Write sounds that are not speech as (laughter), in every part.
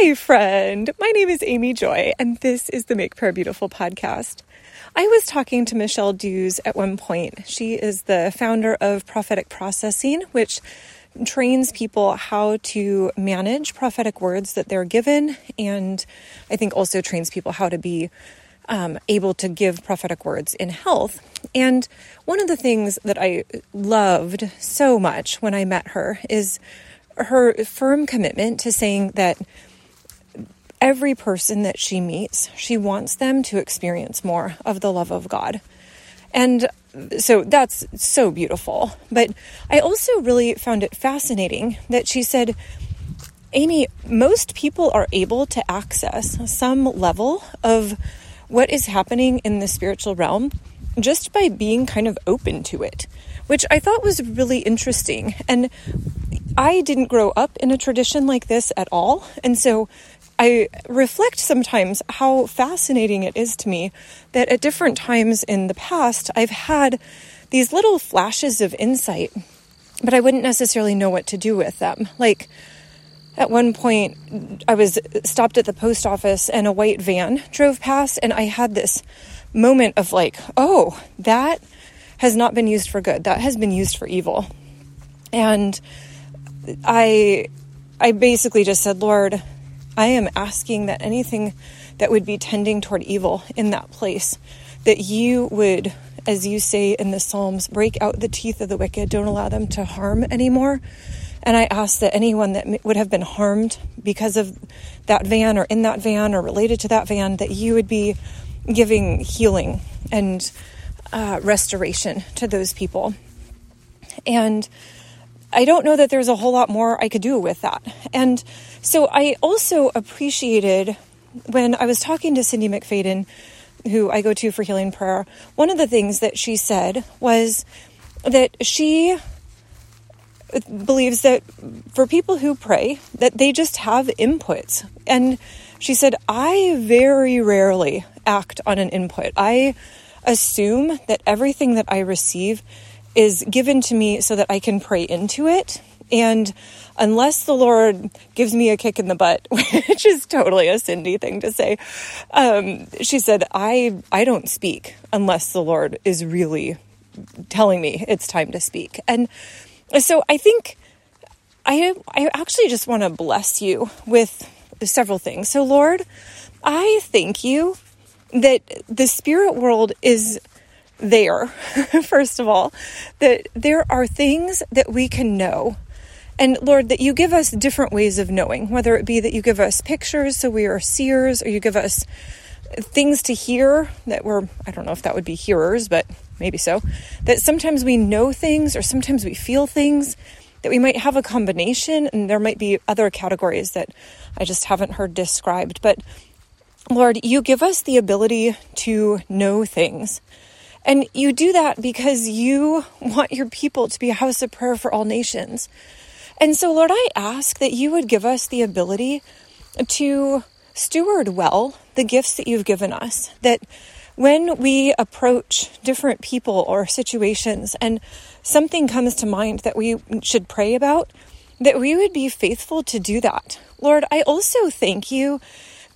Hi, friend. My name is Amy Joy, and this is the Make Prayer Beautiful podcast. I was talking to Michelle Dews at one point. She is the founder of Prophetic Processing, which trains people how to manage prophetic words that they're given, and I think also trains people how to be um, able to give prophetic words in health. And one of the things that I loved so much when I met her is her firm commitment to saying that every person that she meets, she wants them to experience more of the love of God. And so that's so beautiful. But I also really found it fascinating that she said, Amy, most people are able to access some level of what is happening in the spiritual realm just by being kind of open to it, which I thought was really interesting. And I didn't grow up in a tradition like this at all. And so I reflect sometimes how fascinating it is to me that at different times in the past, I've had these little flashes of insight, but I wouldn't necessarily know what to do with them. Like, at one point, I was stopped at the post office and a white van drove past, and I had this moment of like, oh, that has not been used for good. That has been used for evil. And I I basically just said, Lord, I am asking that anything that would be tending toward evil in that place, that you would, as you say in the Psalms, break out the teeth of the wicked, don't allow them to harm anymore. And I ask that anyone that would have been harmed because of that van or in that van or related to that van, that you would be giving healing and uh, restoration to those people. And I don't know that there's a whole lot more I could do with that. And so I also appreciated when I was talking to Cindy McFadden, who I go to for healing prayer, one of the things that she said was that she believes that for people who pray that they just have inputs and she said i very rarely act on an input i assume that everything that i receive is given to me so that I can pray into it. And unless the Lord gives me a kick in the butt, (laughs) which is totally a Cindy thing to say, um, she said, I, I don't speak unless the Lord is really telling me it's time to speak. And so I think I, I actually just want to bless you with several things. So, Lord, I thank you that the spirit world is there, (laughs) first of all, that there are things that we can know. And Lord, that you give us different ways of knowing, whether it be that you give us pictures so we are seers, or you give us things to hear that we're, I don't know if that would be hearers, but maybe so. That sometimes we know things or sometimes we feel things, that we might have a combination, and there might be other categories that I just haven't heard described. But Lord, you give us the ability to know things. And you do that because you want your people to be a house of prayer for all nations. And so, Lord, I ask that you would give us the ability to steward well the gifts that you've given us. That when we approach different people or situations and something comes to mind that we should pray about, that we would be faithful to do that. Lord, I also thank you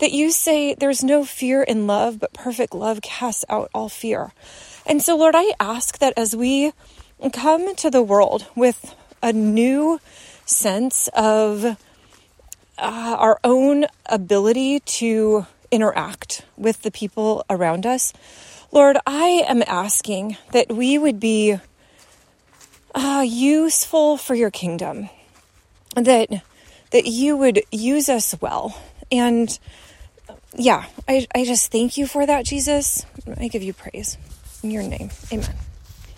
that you say there's no fear in love, but perfect love casts out all fear. And so, Lord, I ask that as we come to the world with a new sense of uh, our own ability to interact with the people around us, Lord, I am asking that we would be uh, useful for your kingdom, that that you would use us well, and yeah, I I just thank you for that, Jesus. I give you praise. In your name, amen.